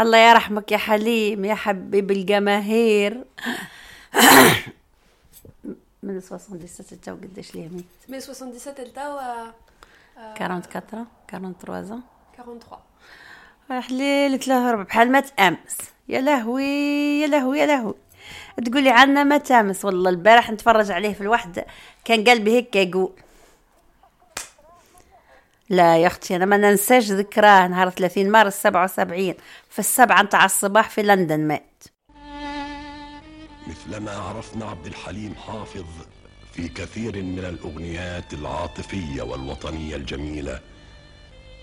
الله يرحمك يا حليم يا حبيب الجماهير. من 77 تا وقداش ليه ميت؟ من 77 لتوا 44 43 43 حليل ثلاثة ربع بحال ما تأمس. يا لهوي يا لهوي يا لهوي. تقولي عنا ما تأمس. والله البارح نتفرج عليه في الوحدة. كان قلبي هيك يقول لا يا أختي أنا ما ننساش ذكراه نهار 30 مارس 77 في السبعة نتاع الصباح في لندن مات. مثلما عرفنا عبد الحليم حافظ في كثير من الأغنيات العاطفية والوطنية الجميلة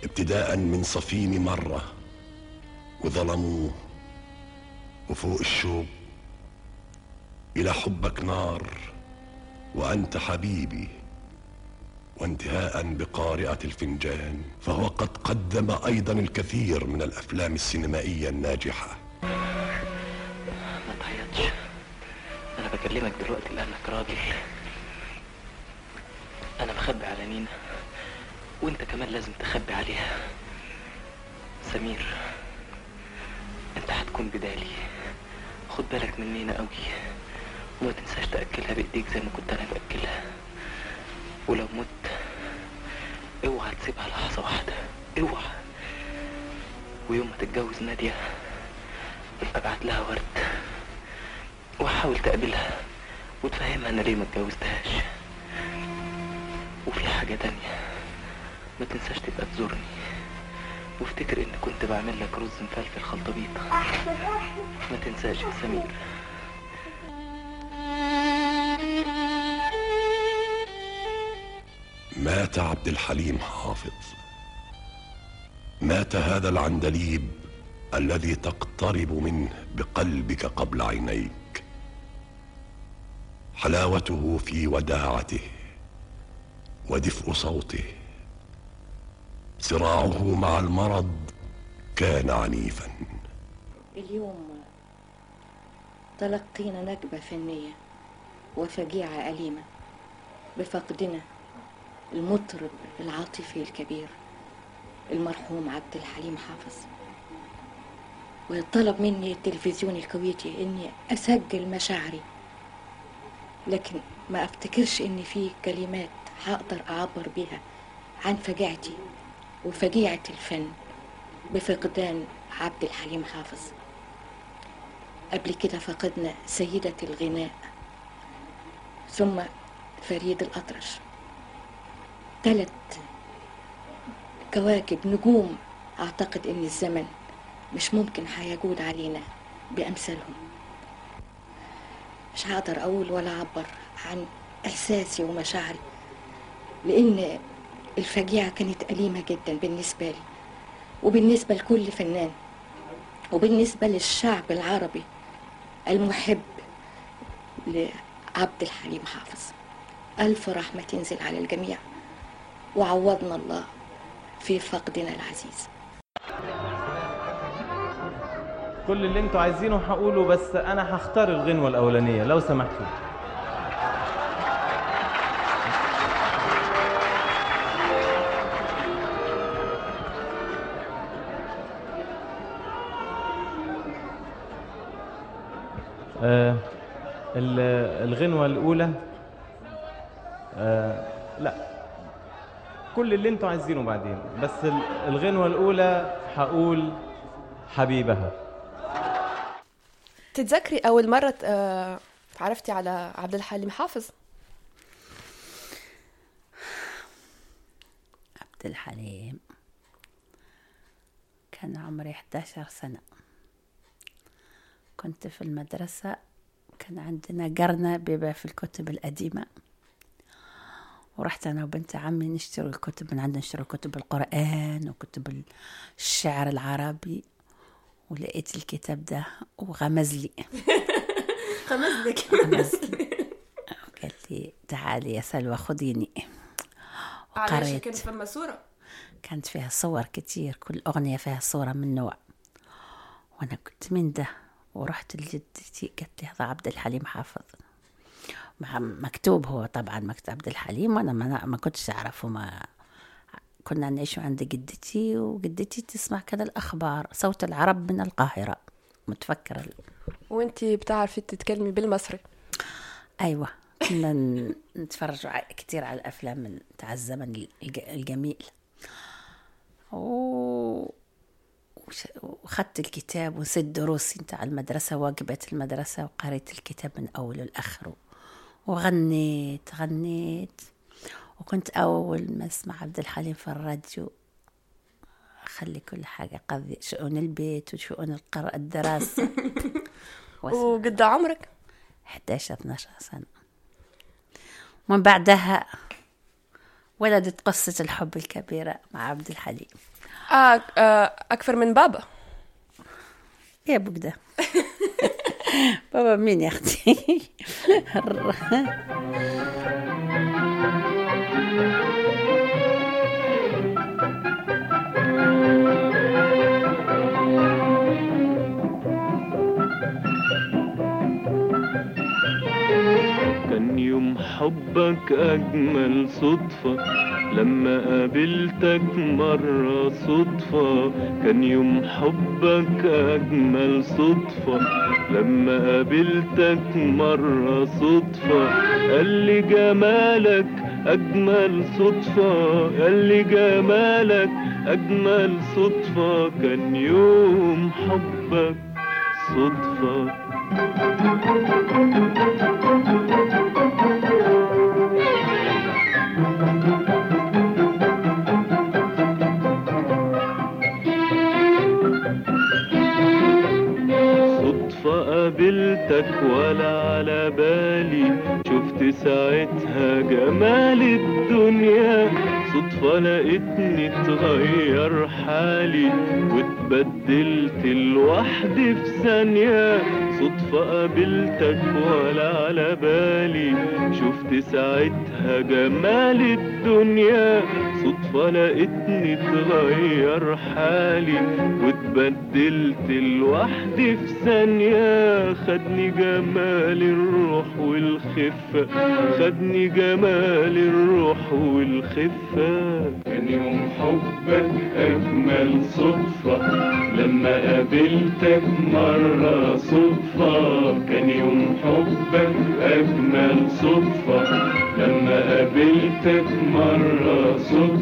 ابتداء من صفين مرة وظلموه وفوق الشوق إلى حبك نار وأنت حبيبي. وانتهاء بقارئة الفنجان فهو قد قدم أيضا الكثير من الأفلام السينمائية الناجحة. ما تعيطش أنا بكلمك دلوقتي لأنك راجل. أنا بخبي على نينا وأنت كمان لازم تخبي عليها. سمير أنت هتكون بدالي. خد بالك من نينا قوي وما تنساش تأكلها بإيديك زي ما كنت أنا بأكلها. ولو مت اوعى تسيبها لحظة واحدة. اوعى. ويوم ما تتجوز نادية ابعت لها ورد. وحاول تقابلها وتفهمها أنا ليه ما اتجوزتهاش. وفي حاجة تانية ما تنساش تبقى تزورني. وافتكر اني كنت بعمل لك رز مفلفل خلطبيطة ما تنساش يا سمير. مات عبد الحليم حافظ. مات هذا العندليب الذي تقترب منه بقلبك قبل عينيك. حلاوته في وداعته ودفء صوته. صراعه مع المرض كان عنيفا. اليوم تلقينا نكبة فنية وفجيعة أليمة بفقدنا. المطرب العاطفي الكبير المرحوم عبد الحليم حافظ. وطلب مني التلفزيون الكويتي إني أسجل مشاعري لكن ما أفتكرش ان في كلمات هقدر أعبر بيها عن فجيعتي وفجيعة الفن بفقدان عبد الحليم حافظ. قبل كده فقدنا سيدة الغناء ثم فريد الأطرش. ثلاث كواكب نجوم أعتقد إن الزمن مش ممكن هيجود علينا بأمثالهم. مش هقدر أقول ولا أعبر عن إحساسي ومشاعري لأن الفجيعة كانت أليمة جدا بالنسبة لي وبالنسبة لكل فنان وبالنسبة للشعب العربي المحب لعبد الحليم حافظ. ألف رحمة تنزل على الجميع. وعوضنا الله في فقدنا العزيز. كل اللي أنتوا عايزينه هقوله بس أنا هختار الغنوة الأولانية لو سمحتوا. آه ال- الغنوة الأولى آه لا. كل اللي أنتوا عايزينه بعدين. بس ال- الغنوة الأولى هقول حبيبها. تتذكري أول مرة آه، تعرفتي على عبد الحليم حافظ؟ عبد الحليم كان عمري 11 سنة. كنت في المدرسة كان عندنا قرنة بيبيع في الكتب القديمة. ورحت أنا وبنت عمي نشتري الكتب من عندنا نشتري كتب القرآن وكتب الشعر العربي ولقيت الكتاب ده وغمز لي. خمسلك غمز لي. وقال لي. تعالي يا سلوى خذيني علاش وقريت. كان فما صورة؟ كانت فيها صور كتير كل أغنية فيها صورة من نوع. وأنا قلت من ده ورحت لجدتي قالت لي هذا عبد الحليم حافظ. مكتوب هو طبعا مكتوب عبد الحليم وأنا ما, ما كنتش أعرفه ما كنا نعيش عند جدتي وجدتي تسمع كذا الأخبار صوت العرب من القاهرة متفكرة وانتي بتعرفي تتكلمي بالمصري؟ أيوة كنا نتفرج كتير على الأفلام من تاع الزمن الج- الجميل. و وخدت الكتاب ونسيت دروسي نتاع المدرسة واجبات المدرسة وقريت الكتاب من أوله لآخره. وغنيت غنيت. وكنت أول ما أسمع عبد الحليم في الراديو أخلي كل حاجة قضي شؤون البيت وشؤون القراءة الدراسة. وقد عمرك؟ 11 12 سنة. ومن بعدها ولدت قصة الحب الكبيرة مع عبد الحليم. آه آه أكثر من بابا. يا بقدة بابا مين يا أختي كان يوم حبك أجمل صدفة لما قابلتك مرة صدفة. كان يوم حبك أجمل صدفة. لما قابلتك مرة صدفة قال لي جمالك أجمل صدفة قال لي جمالك أجمل صدفة كان يوم حبك صدفة. قابلتك ولا على بالي. شفت ساعتها جمال الدنيا. صدفة لقيتني اتغير حالي. واتبدلت لوحدي في ثانية. صدفة قابلتك ولا على بالي. شفت ساعتها جمال الدنيا. صدفة لقيتني اتغير حالي واتبدلت لوحدي في ثانية. خدني جمال الروح والخفة خدني جمال الروح والخفة. كان يوم حبك أجمل صدفة لما قابلتك مرة صدفة. كان يوم حبك أجمل صدفة لما قابلتك مرة صدفة.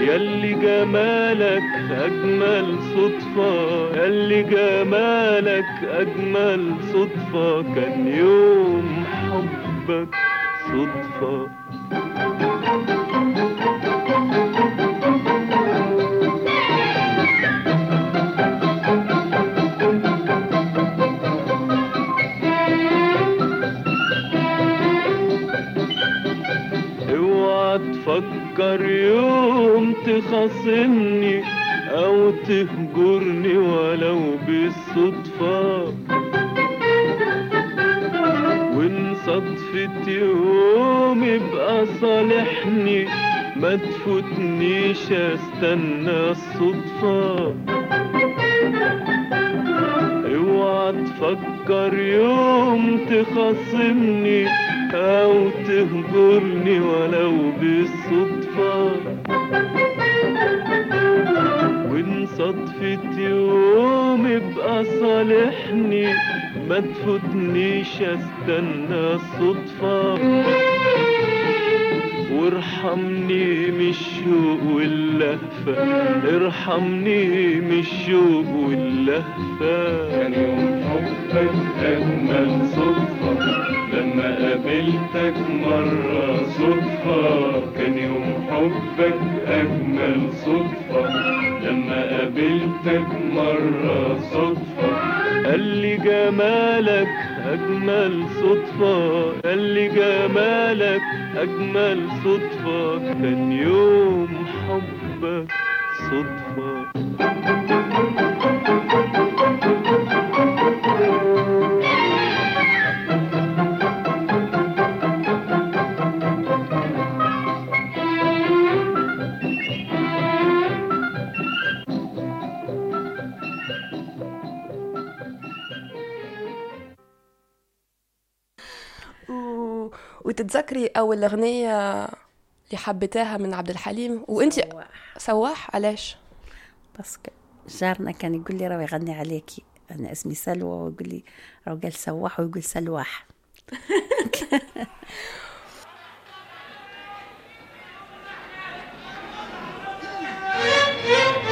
ياللي جمالك أجمل صدفة ياللي جمالك أجمل صدفة. كان يوم حبك صدفة. اوعى تفكر يوم تخاصمني أو تهجرني ولو بالصدفة. وإن صدفة يوم يبقى صالحني ما تفوتنيش أستنى الصدفة. اوعى تفكر يوم تخاصمني أو تهجرني ولو بالصدفة. وإن صدفة يوم يبقى صالحني ما تفوتنيش أستنى الصدفة. وارحمني من الشوق واللهفة. ارحمني من الشوق واللهفة. كان يوم حبك أجمل صدفة. لما قابلتك مرة صدفة. كان يوم حبك أجمل صدفة. لما قابلتك مرة صدفة. قال لي جمالك أجمل صدفة قال لي جمالك أجمل صدفة. كان يوم حبك صدفة. و... وتتذكري أول أغنية اللي حبيتاها من عبد الحليم؟ وانت سواح. سواح؟ علاش؟ باسكو جارنا كان يقول لي راهو يغني عليكي أنا اسمي سلوى ويقول لي راهو قال سواح ويقول سلواح.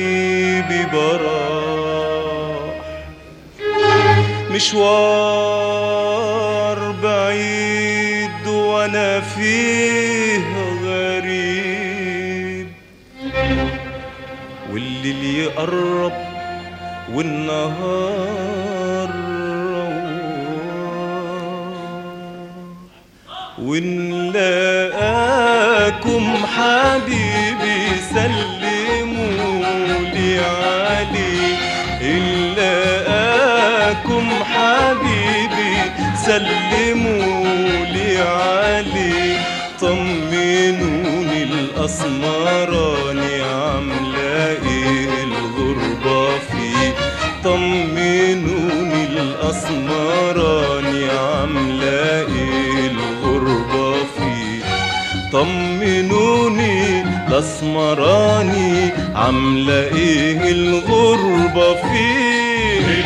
حبيبي براح مشوار بعيد وأنا فيه غريب. والليل يقرب والنهار رواح ونلاقاكم حبيبي سلموا سلموا لي عليه طمنوني الأسمراني عاملة إيه الغربة فيه طمنوني الأسمراني عاملة إيه الغربة فيه طمنوني الاسمراني عامله إيه الغربه فيه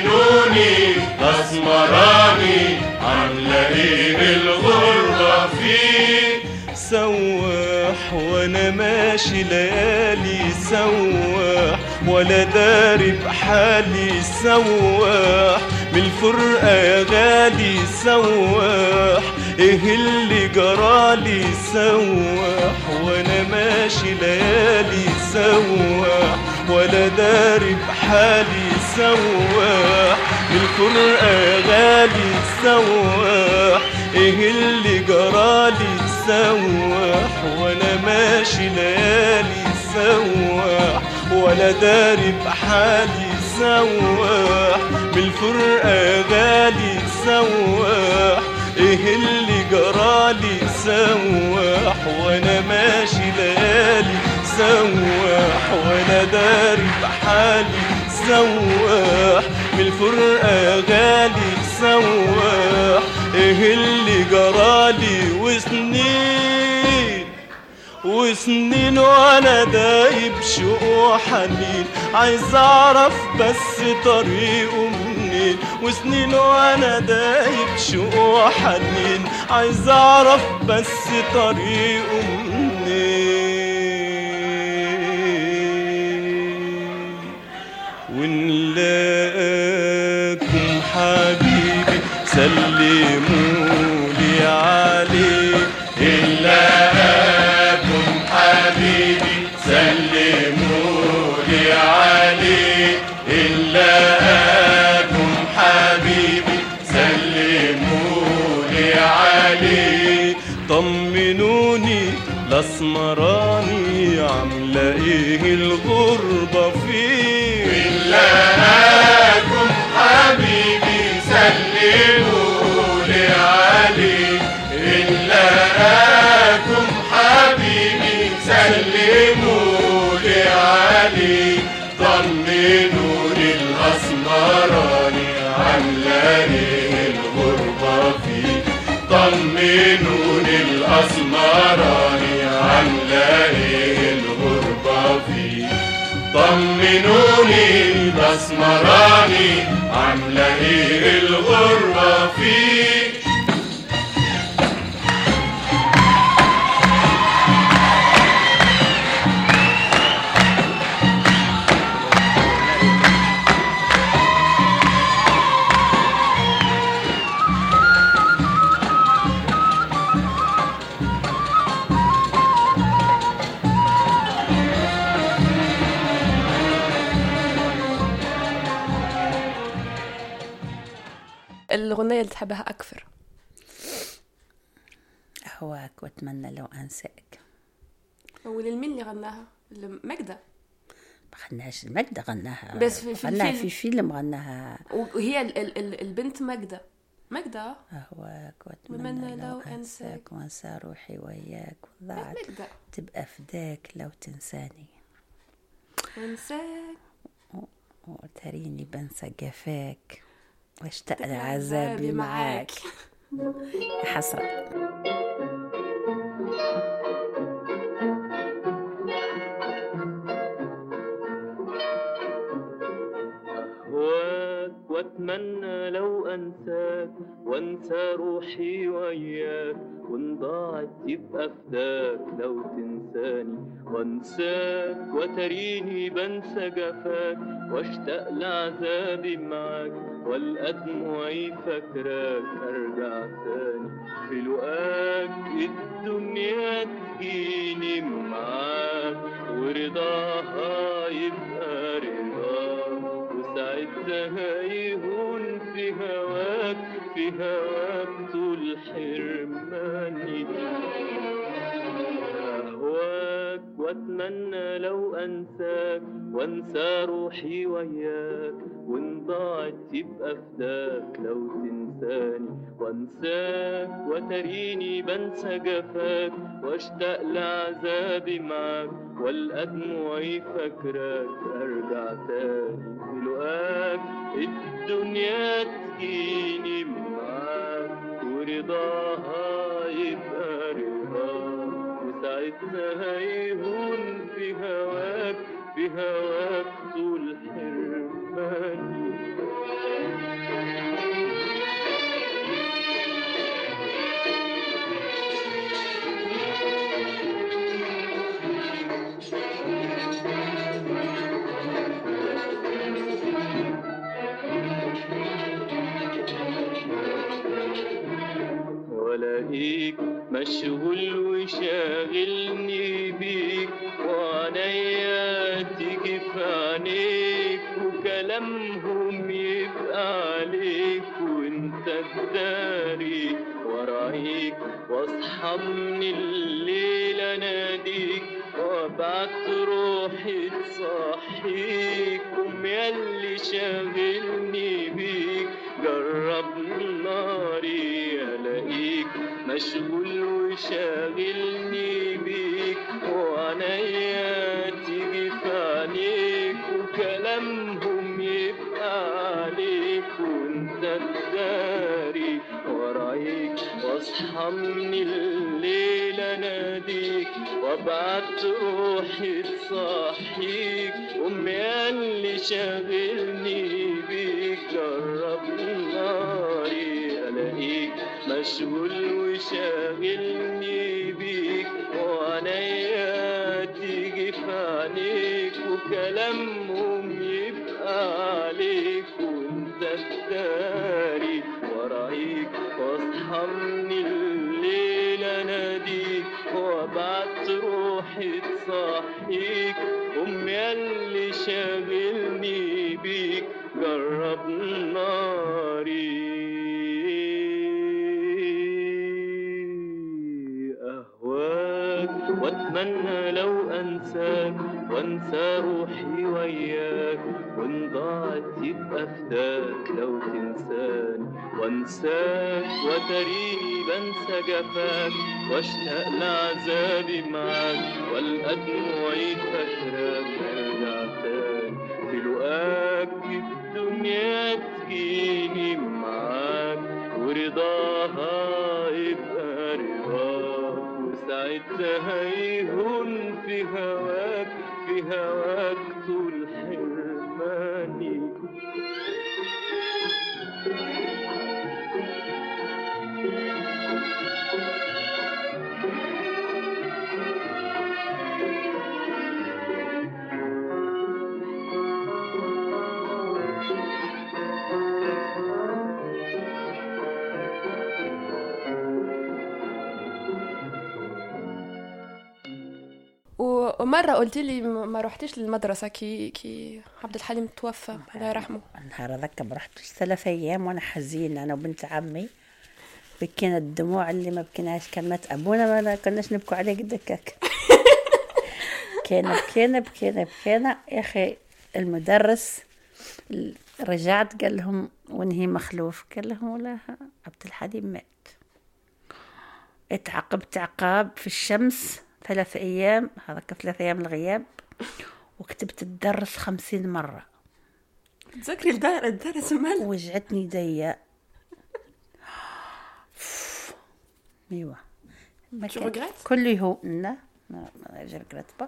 طمنوني الأسمراني عاملة إيه الغربة فيه سواح وأنا ماشي ليالي سواح ولا داري بحالي سواح. من الفرقة يا غالي سواح إيه اللي جرالي سواح؟ وأنا ماشي ليالي سواح ولا داري بحالي سواح من الفرقة يا غالي سواح إيه اللي جرالي سواح وأنا ماشي ليالي سواح ولا داري بحالي سواح بالفرقة غالي سواح إيه اللي جرالي سواح وأنا ماشي ليالي سواح وأنا داري بحالي سواح بالفرقة يا غالي سواح. إيه اللي جرالي وسنين؟ وسنين وأنا دايب شوق وحنين. عايز أعرف بس طريقه منين؟ وسنين وأنا دايب شوق وحنين. عايز أعرف بس طريقه منين؟ الأسمراني عامله إيه الغربة فيه. أكن حبيبي سلمولي عليه. إلا أكن حبيبي سلمولي عليه. طمنوني الأسمراني عاملة إيه الغربة فيه. طمنوني الأسمراني الأسمراني عاملة إيه الغربة فيه الأغنية اللي تحبها أكثر؟ أهواك وأتمنى لو أنساك. وللمين اللي غناها؟ مجدة ما غناش المجدة غناها. بس في- في غناها. في فيلم غناها. وهي ال ال ال البنت مجدة مجدة أهواك وأتمنى لو لو أنساك. وأنسى روحي وياك وضاعت. مجدة تبقى فداك لو تنساني. وانساك وتريني بنسى جفاك. واشتاق عذابي لعذابي معاك. يا حسرة. أهواك وأتمنى لو أنساك وأنسى روحي وياك وإن ضاعت يبقى فداك لو تنساني. وأنساك وتريني بنسى جفاك. وأشتاق لعذابي معاك. والقى دموعي فاكراك أرجع تاني. في لقاك الدنيا تجيني معاك. ورضاها يبقى رضاك وساعتها يهون في هواك في هواك طول حرماني. أهواك وأتمنى لو أنساك وأنسى روحي وياك وإن ضاعت يبقى فداك لو تنساني. وأنساك وتريني بنسى جفاك وأشتاق لعذابي معاك والقى دموعي فاكراك أرجع تاني. لقاك الدنيا تجيني معاك ورضاها يبقى رضاك وساعتها يهون في هواك في هواك طول حرماني مشغول وشاغلني بيك وعنيا تيجي في عينيك وكلامهم يبقى عليك وأنت تداري ورأيك واصحى من الليل أناديك وابعت روحي تصحيك قوم ياللي شاغلني بيك. جرب ناري مشغول وشاغلني بيك وعنيا تيجي في عينيك وكلامهم يبقى عليك وأنت تداري ورأيك واصحى من الليل اناديك وأبعت روحي تصحيك. أمي اللي شاغلني بيك جرب ناري ألاقيك مشغول وشاغلني بيك وعنيا تيجي في عينيك وكلامهم يبقى عليك وأنت تداري ورايك واصحى من الليل اناديك وأبعت وانساك وتريني بنسى جفاك واشتاق لعذابي معاك والقى دموعي فاكراك ارجع تاني في لقاك الدنيا تجيني معاك ورضاها يبقى رضاك وساعتها يهون في هواك في هواك ومرة قلت لي ما رحتيش للمدرسة كي كي عبد الحليم توفى الله يرحمه. نهار هذاك ما رحتش ثلاث أيام وأنا حزينة أنا وبنت عمي. بكينا الدموع اللي ما بكيناش. كان مات أبونا ما كناش نبكوا عليه قد هكاك. بكينا بكينا بكينا بكينا. يا أخي المدرس ال- رجعت قال لهم وين هي مخلوف. قال لهم ولا عبد الحليم مات. اتعاقبت عقاب في الشمس. ثلاث أيام هذاك ثلاث أيام الغياب وكتبت الدرس خمسين مرة. تذكري الدار الدرس مال؟ وجعتني يديا أيوه. ما كل يوم لا ما pas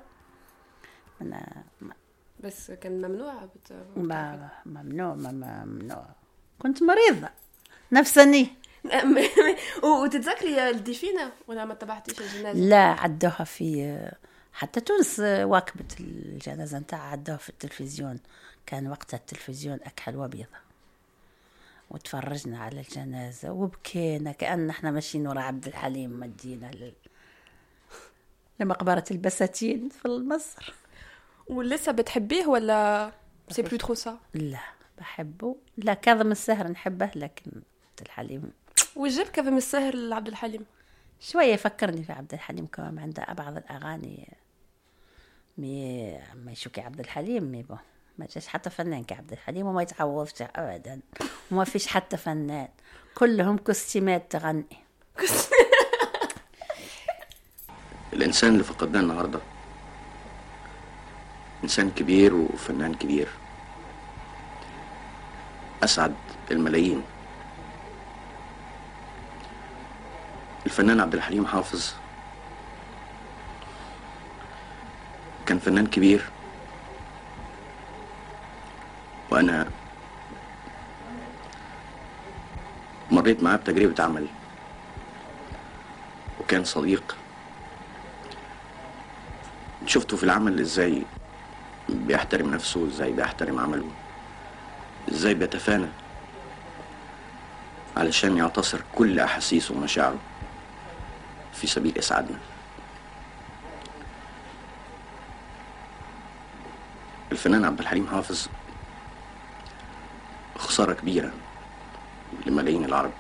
أنا ما- بس كان ممنوع بت... ممنوع ما ما- ممنوع. كنت مريضة. نفسني. وتتذكري الدفينة ولا ما تبعتيش الجنازة؟ لا عدوها في حتى تونس واكبت الجنازة نتاعها عدوها في التلفزيون. كان وقتها التلفزيون أكحل وبيضة وتفرجنا على الجنازة وبكينا كأن إحنا ماشيين ورا عبد الحليم مدينا لل... لمقبرة البساتين في مصر ولسه بتحبيه ولا سي بلو ترو سا؟ لا بحبه. لا كاظم السهر نحبه لكن عبد الحليم وجاب كظم السهر لعبد الحليم؟ شوية يفكرني في عبد الحليم كمان عنده بعض الأغاني. مي ما يشوكي عبد الحليم مي بو ما جاش حتى فنان كعبد الحليم وما يتعوضش أبدا. وما فيش حتى فنان. كلهم كوستيمات تغني. الإنسان اللي فقدناه النهاردة إنسان كبير وفنان كبير. أسعد الملايين. الفنان عبد الحليم حافظ. كان فنان كبير. وأنا مريت معاه بتجربة عمل. وكان صديق. شفته في العمل إزاي بيحترم نفسه إزاي بيحترم عمله إزاي بيتفانى. علشان يعتصر كل أحاسيسه ومشاعره. في سبيل إسعادنا الفنان عبد الحليم حافظ خسارة كبيرة لملايين العرب.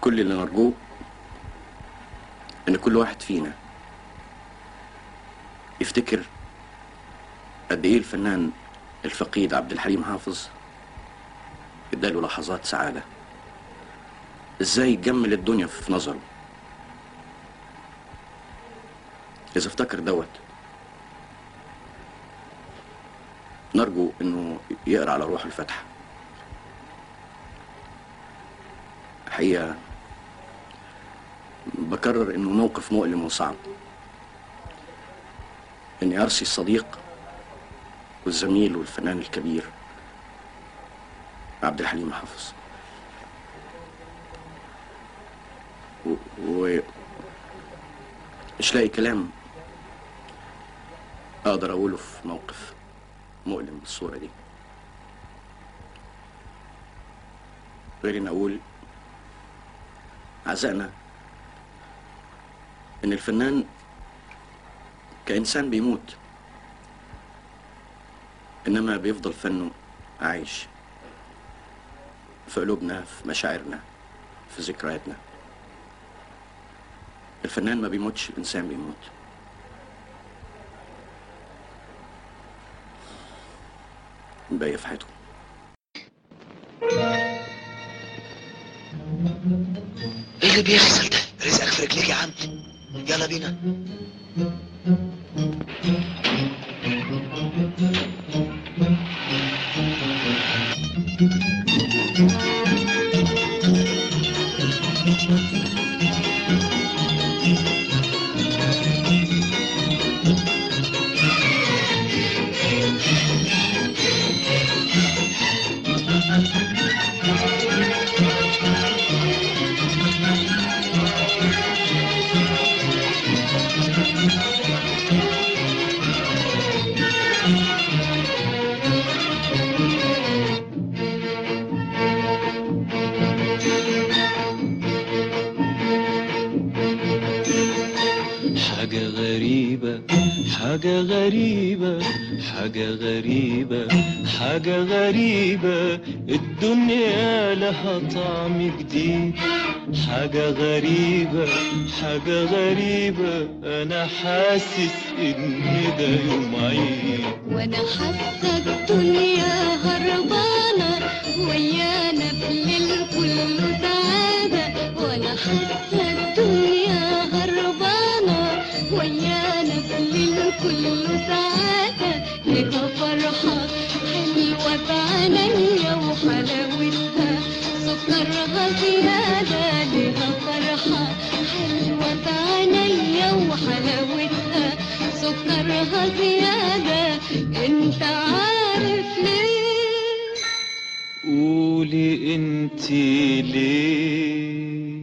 كل اللي نرجوه إن كل واحد فينا يفتكر قد إيه الفنان الفقيد عبد الحليم حافظ اداله لحظات سعادة. إزاي جمل الدنيا في نظره. إذا افتكر دوت نرجو إنه يقرأ على روح الفتح حقيقة بكرر إنه موقف مؤلم وصعب. إني أرسي الصديق والزميل والفنان الكبير عبد الحليم حافظ. و... مش لاقي كلام أقدر أقوله في موقف مؤلم بالصورة دي. غير إن أقول عزقنا إن الفنان كإنسان بيموت إنما بيفضل فنه عايش في قلوبنا في مشاعرنا في ذكرياتنا. الفنان ما بيموتش الإنسان بيموت. باقي في حياته. إيه اللي بيحصل ده؟ رزقك في رجليك يا عم. يلا بينا. لها طعم جديد حاجة غريبة حاجة غريبة. أنا حاسس إن ده يوم عيد وأنا حاسة الدنيا هربانة ويانا بالليل كله سعادة. وأنا حاسة الدنيا هربانة ويانا بالليل كله سعادة. لها فرحه حلوة بعينيا وحلاوتها سكرها زيادة أنت عارف ليه. قولي أنت ليه؟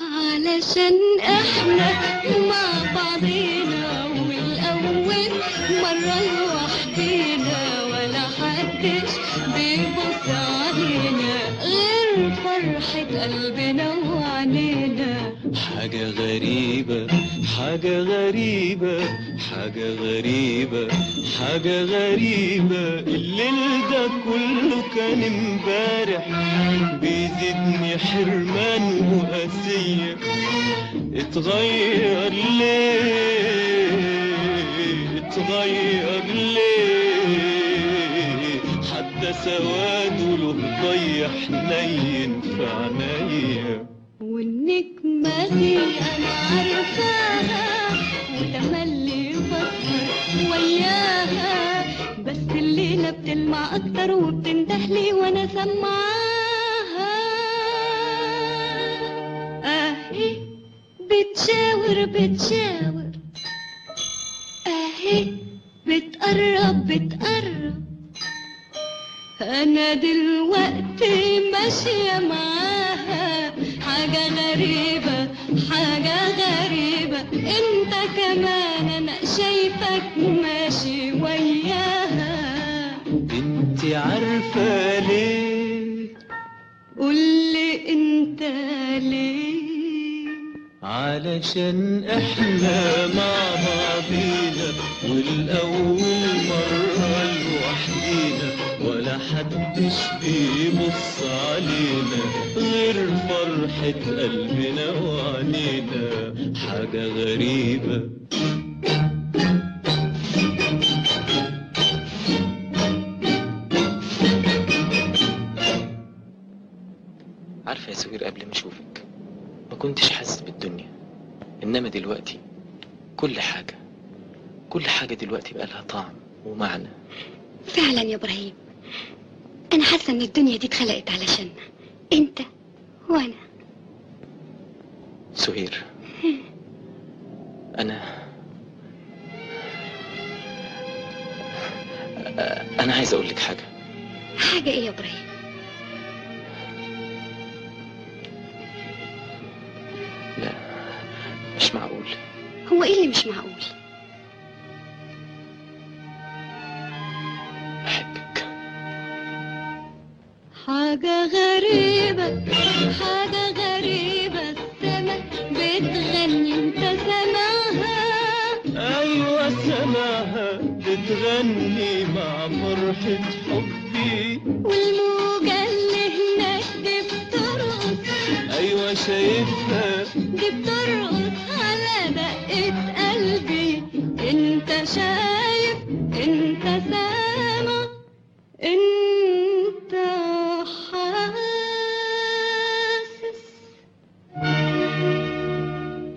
علشان إحنا مع بعضينا والأول مرة لوحدينا. ولا حدش بيبص فرحة قلبنا وعنينا حاجة غريبة حاجة غريبة حاجة غريبة حاجة غريبة. الليل ده كله كان امبارح بيزيدني حرمان وقاسية. اتغير ليه؟ اتغير ليه؟ حتى سواده له ضي حنين في عينيا والنجمة دي أنا عارفاها وتملي بسهر وياها. بس الليلة بتلمع أكتر وبتندهلي وأنا سمعاها. أهي بتشاور بتشاور. أنا دلوقتي ماشية معاها. حاجة غريبة حاجة غريبة. أنت كمان أنا شايفك ماشي وياها. انت عارفة ليه؟ قولي أنت ليه؟ علشان إحنا مع بعضينا والأول مرة لوحدينا. ولا حدش بيبص علينا غير فرحة قلبنا وعنينا حاجة غريبة. عارفة يا سوير قبل ما أشوفك ما كنتش حاسس بالدنيا. إنما دلوقتي كل حاجة كل حاجة دلوقتي بقى لها طعم ومعنى. فعلا يا إبراهيم. أنا حاسة إن الدنيا دي اتخلقت علشاننا. أنت وأنا. سهير. أنا أنا عايز أقول لك حاجة. حاجة إيه يا إبراهيم؟ لا مش معقول. هو إيه اللي مش معقول؟ حاجة غريبة حاجة غريبة السما بتغني انت سامعها أيوه سماها بتغني مع فرحة حبي. والموجة اللي هناك دي بترقص. أيوه شايفها. دي بترقص على دقة قلبي. انت شايف انت سامع انت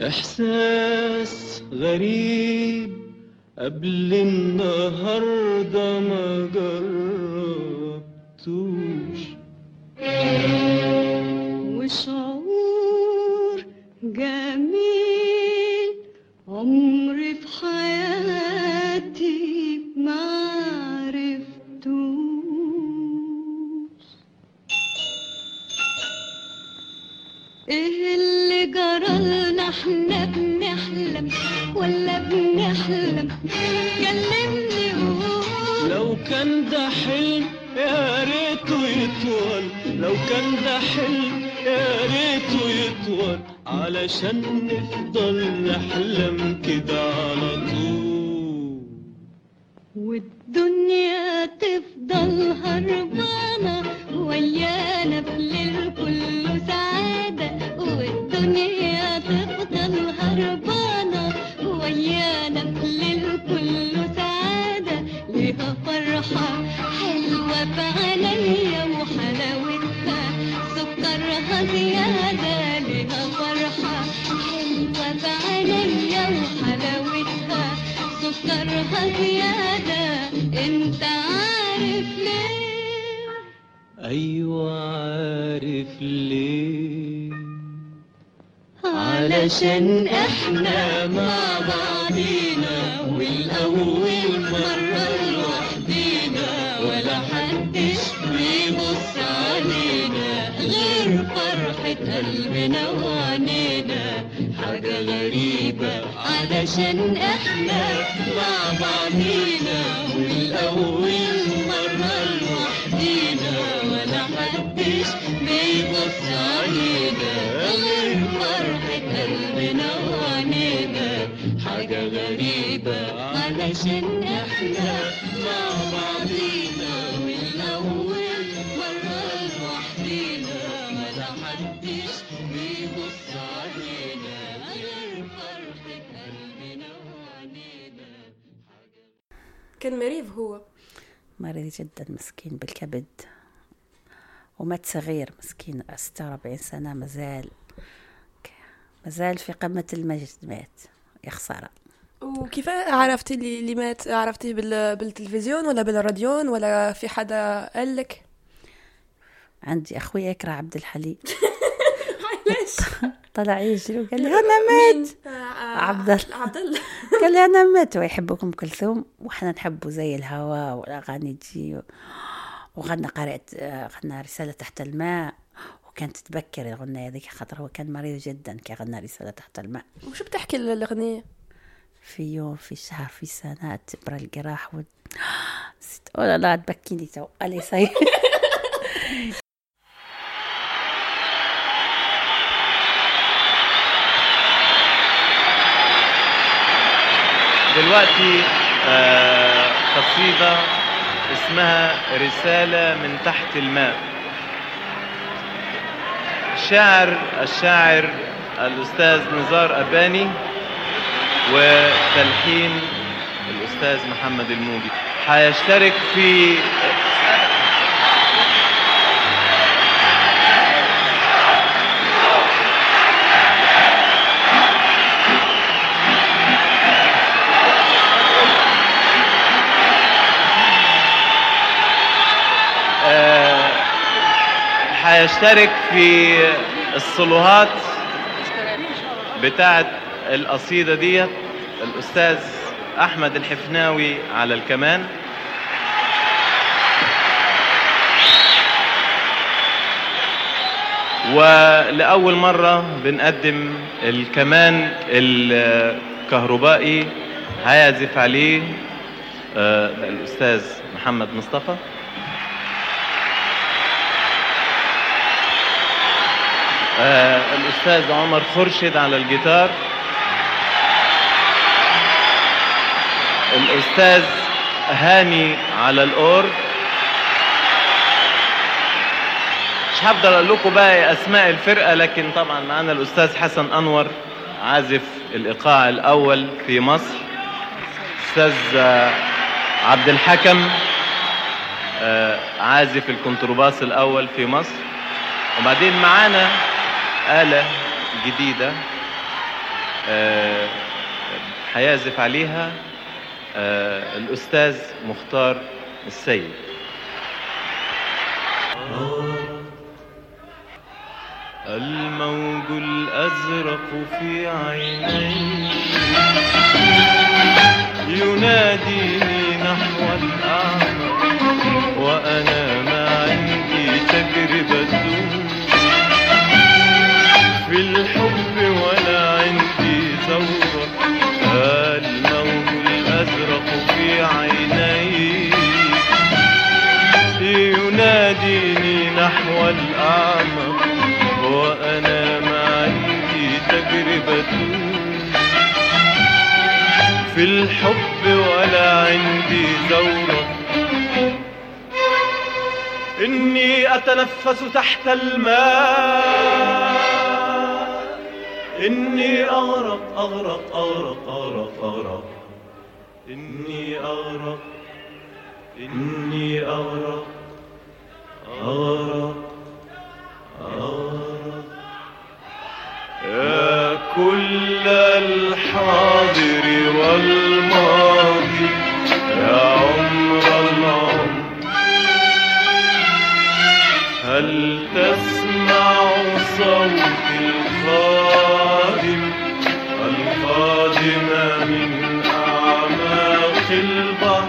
إحساس غريب قبل النهارده ما جربتوش. وشعور جميل عمري في حياتي ما عرفتوش. إيه اللي إحنا بنحلم ولا بنحلم؟ كلمني قول لو كان ده حلم يا ريته يطول لو كان ده حلم يا ريته يطول علشان نفضل نحلم كده على طول. والدنيا تفضل هربانة ويانا في سكرها زيادة انت عارف ليه أيوه عارف ليه علشان إحنا مع بعضينا والاول مرة لوحدينا ولا حدش بيبص علينا غير فرحة قلبنا وعنينا حاجة غريبة علشان إحنا مع بعضينا والأول مرة لوحدينا ولا حدش بيبص علينا غير فرحة قلبنا وعنينا حاجة غريبة علشان إحنا مع بعضينا كان مريض هو. مريض جدا مسكين بالكبد. ومات صغير مسكين 46 سنة مازال مازال في قمة المجد مات. يا خسارة. وكيف عرفتي اللي مات؟ عرفتيه بال... بالتلفزيون ولا بالراديون ولا في حدا قال لك؟ عندي أخوي يكره عبد الحليم. علاش؟ طلع يجري وقال لي أنا مات. عبد الله عبد الله قال لي أنا مات. ويحبك أم كلثوم وإحنا نحبه زي الهواء والأغاني تجي وغنى قارئة غنى رسالة تحت الماء. وكانت تبكر الغنية هذيك خاطر هو كان مريض جدا كي غنى رسالة تحت الماء. وشو بتحكي الأغنية في يوم في شهر في سنة تبرى الجراح و... نسيت. لا تبكيني تو. ألي دلوقتي آه، قصيدة اسمها رسالة من تحت الماء. شاعر الشاعر الأستاذ نزار أباني وتلحين الأستاذ محمد الموجي. هيشترك في هيشترك في الصلوهات بتاعت القصيدة ديت الأستاذ أحمد الحفناوي على الكمان. ولأول مرة بنقدم الكمان الكهربائي هيعزف عليه آه، الأستاذ محمد مصطفى. آه، الأستاذ عمر خرشد على الجيتار. الأستاذ هاني على الأورج. مش هفضل أقول لكم بقى أسماء الفرقة لكن طبعا معانا الأستاذ حسن أنور عازف الإيقاع الأول في مصر. أستاذ آه، عبد الحكم آه، عازف الكونترباس الأول في مصر. وبعدين معانا آلة جديدة آه، هيعزف عليها آه، الأستاذ مختار السيد. الموج الأزرق في عيني يناديني نحو في الحب ولا عندي ثورة إني أتنفس تحت الماء. إني أغرق أغرق أغرق أغرق أغرق. إني أغرق إني أغرق أغرق أغرق. يا كل الحاضر والماضي يا عمر العمر. هل تسمع صوت الخادم؟ القادم من أعماق البحر.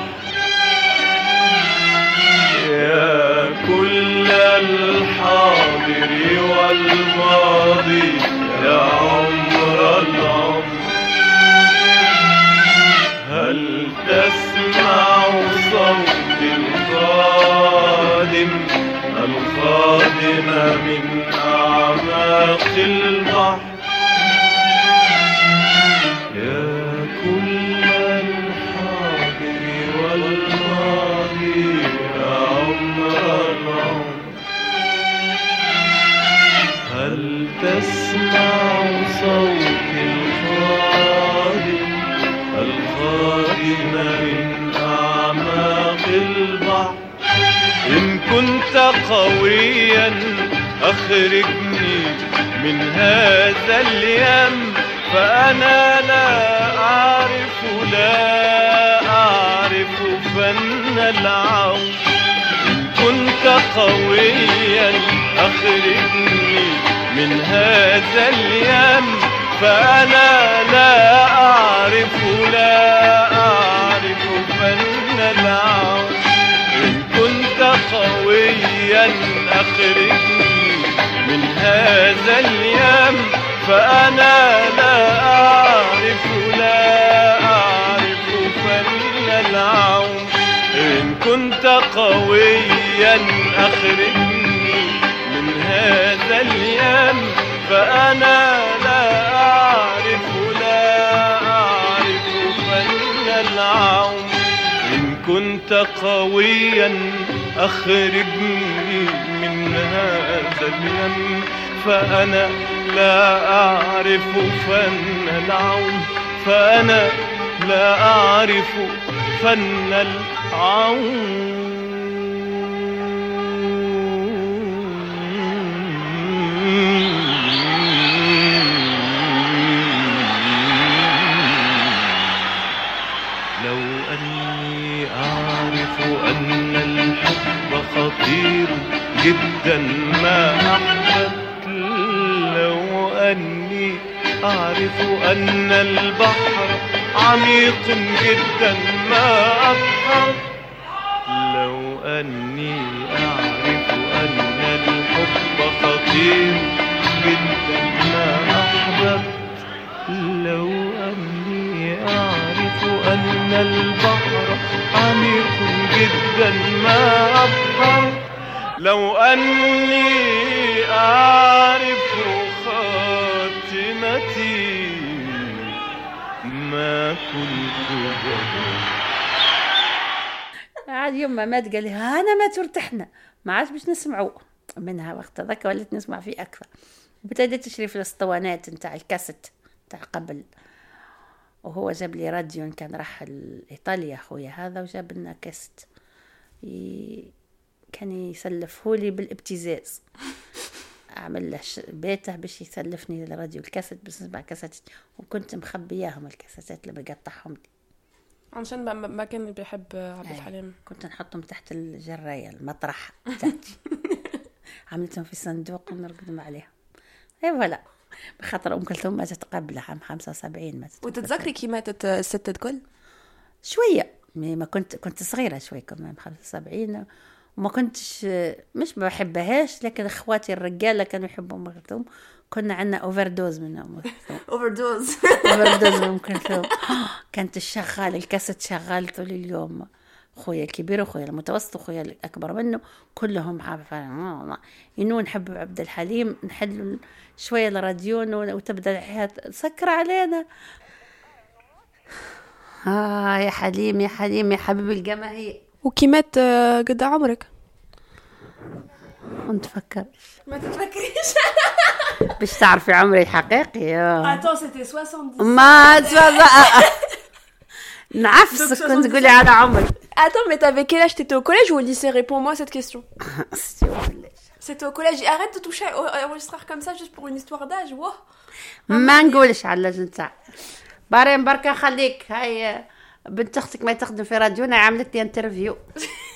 يا كل الحاضر والماضي يا عمر القادم من أعماق البحر. كنت قويا أخرجني من هذا اليم. فأنا لا أعرف لا أعرف فن العون. إن كنت قويا أخرجني من هذا اليم. فأنا لا أعرف لا أخرجني من هذا اليم فأنا لا أعرف لا أعرف فن العون. إن كنت قويا أخرجني من هذا اليم فأنا لا أعرف لا أعرف فن أعوم إن كنت قويا أخرجني من هذا اليم فأنا لا أعرف فن العوم فأنا لا أعرف فن العوم خطير جدا ما أحببت لو أني أعرف أن البحر عميق جدا ما أضحك لو أني أعرف أن الحب خطير لو أني أعرف خاتمتي ما كنت عاد يوم ما مات قال لي ها أنا مات ارتحنا ما عادش باش نسمعوا منها وقت ذاك وليت نسمع فيه أكثر. وابتديت تشري في الاسطوانات نتاع الكاسيت نتاع قبل. وهو جاب لي راديو كان راح إيطاليا خويا هذا وجاب لنا كاسيت. كان يسلفهولي بالابتزاز. أعمل له بيته باش يسلفني الراديو الكاسيت باش نسمع كاسيت وكنت مخبياهم الكاسيتات اللي بقطعهم لي عشان ما, ما كان بيحب عبد. الحليم. كنت نحطهم تحت الجراية المطرح عملتهم في صندوق ونرقدهم عليهم. et voilà. بخاطر أم كلثوم ماتت قبل عام 75 ماتت وتتذكري كي ماتت الست الكل؟ شوية. mais ما كنت كنت صغيرة شوي كمان 75 وما كنتش مش ما بحبهاش لكن اخواتي الرجالة كانوا يحبوا أم كلثوم. كنا عندنا overdose من أم كلثوم. overdose overdose من أم كلثوم. كانت الشغال الكاسيت شغال طول اليوم. خويا الكبير وخويا المتوسط وخويا الأكبر منه كلهم عارفه انو نحب عبد الحليم نحلوا شوية الراديو وتبدأ الحياة سكر علينا. آه يا حليم يا حليم يا حبيب الجماهير. وكي مات آه، قد عمرك كنت فكر ما تتفكريش باش تعرفي عمري الحقيقي آه. اتون سيتي 70 ما تفضل نعفسك كنت تقولي على عمري Attends, mais t'avais quel âge T'étais au collège ou au lycée Réponds-moi à cette question. C'était au collège. Arrête de toucher au à enregistrer comme ça juste pour une histoire d'âge. Wow. ما نقولش على اللجنة تاع بارين بركة خليك هاي بنت أختك ما تخدم في راديونا عملت لي انترفيو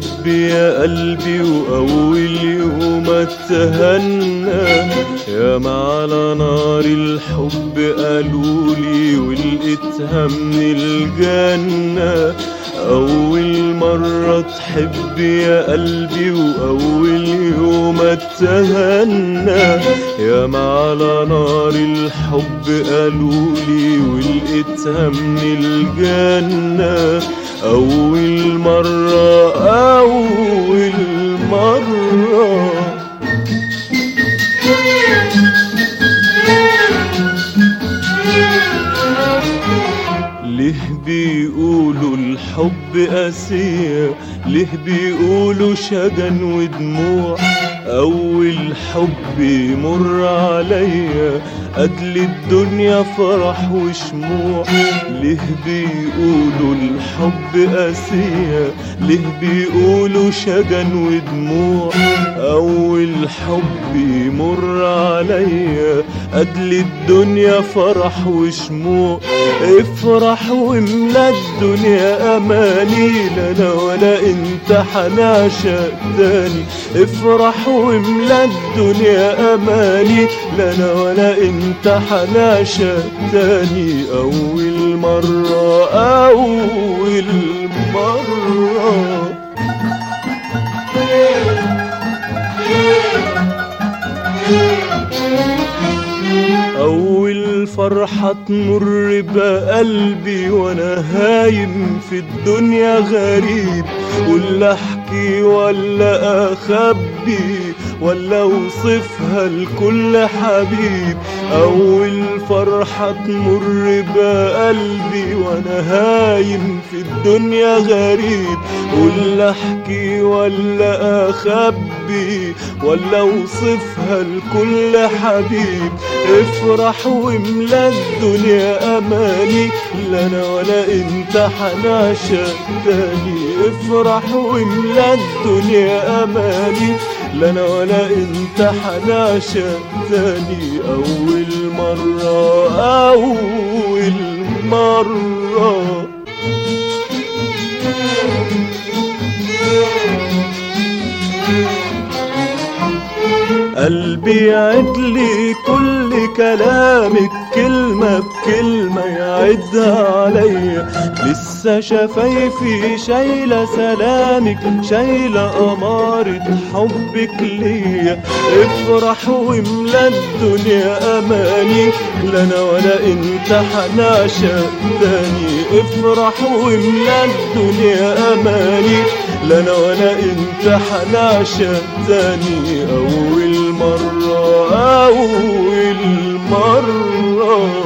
تحب يا قلبي وأول يوم اتهنى يا ما على نار الحب قالولي ولقيتها من الجنة. أول مرة تحب يا قلبي وأول يوم اتهنى يا ما على نار الحب قالولي ولقيتها من الجنة. أول مرة أول مرة ليه بيقولوا الحب قاسية ليه بيقولوا شجن ودموع؟ أول حب يمر عليا قتل الدنيا فرح وشموع. ليه بيقولوا الحب قاسية ليه بيقولوا شجن ودموع. أول حب يمر عليا قتل الدنيا فرح وشموع. افرح واملأ الدنيا أماني لا أنا ولا أنت حنعشق تاني افرح واملا الدنيا أماني لا أنا ولا أنت حنعشق تاني أول مرة أول مرة. أول فرحة تمر بقلبي وأنا هايم في الدنيا غريب أحكي ولا أخبي. ولا أوصفها لكل حبيب أول فرحة تمر بقلبي وأنا هايم في الدنيا غريب. ولا أحكي ولا أخبي ولا أوصفها لكل حبيب. افرح واملأ الدنيا أماني لا أنا ولا أنت حنعشق تاني افرح واملأ الدنيا أماني. لا أنا ولا أنت حنعشق تاني أول مرة أول مرة. قلبي يعد لي كل كلامك كلمة بكلمة يعدها عليا لسه شفايفي شايلة سلامك شايلة أمارة حبك ليا افرح واملأ الدنيا أماني لا أنا ولا أنت حنعشق تاني افرح واملأ الدنيا أماني لا أنا ولا أنت حنعشق تاني أول مرة أول مرة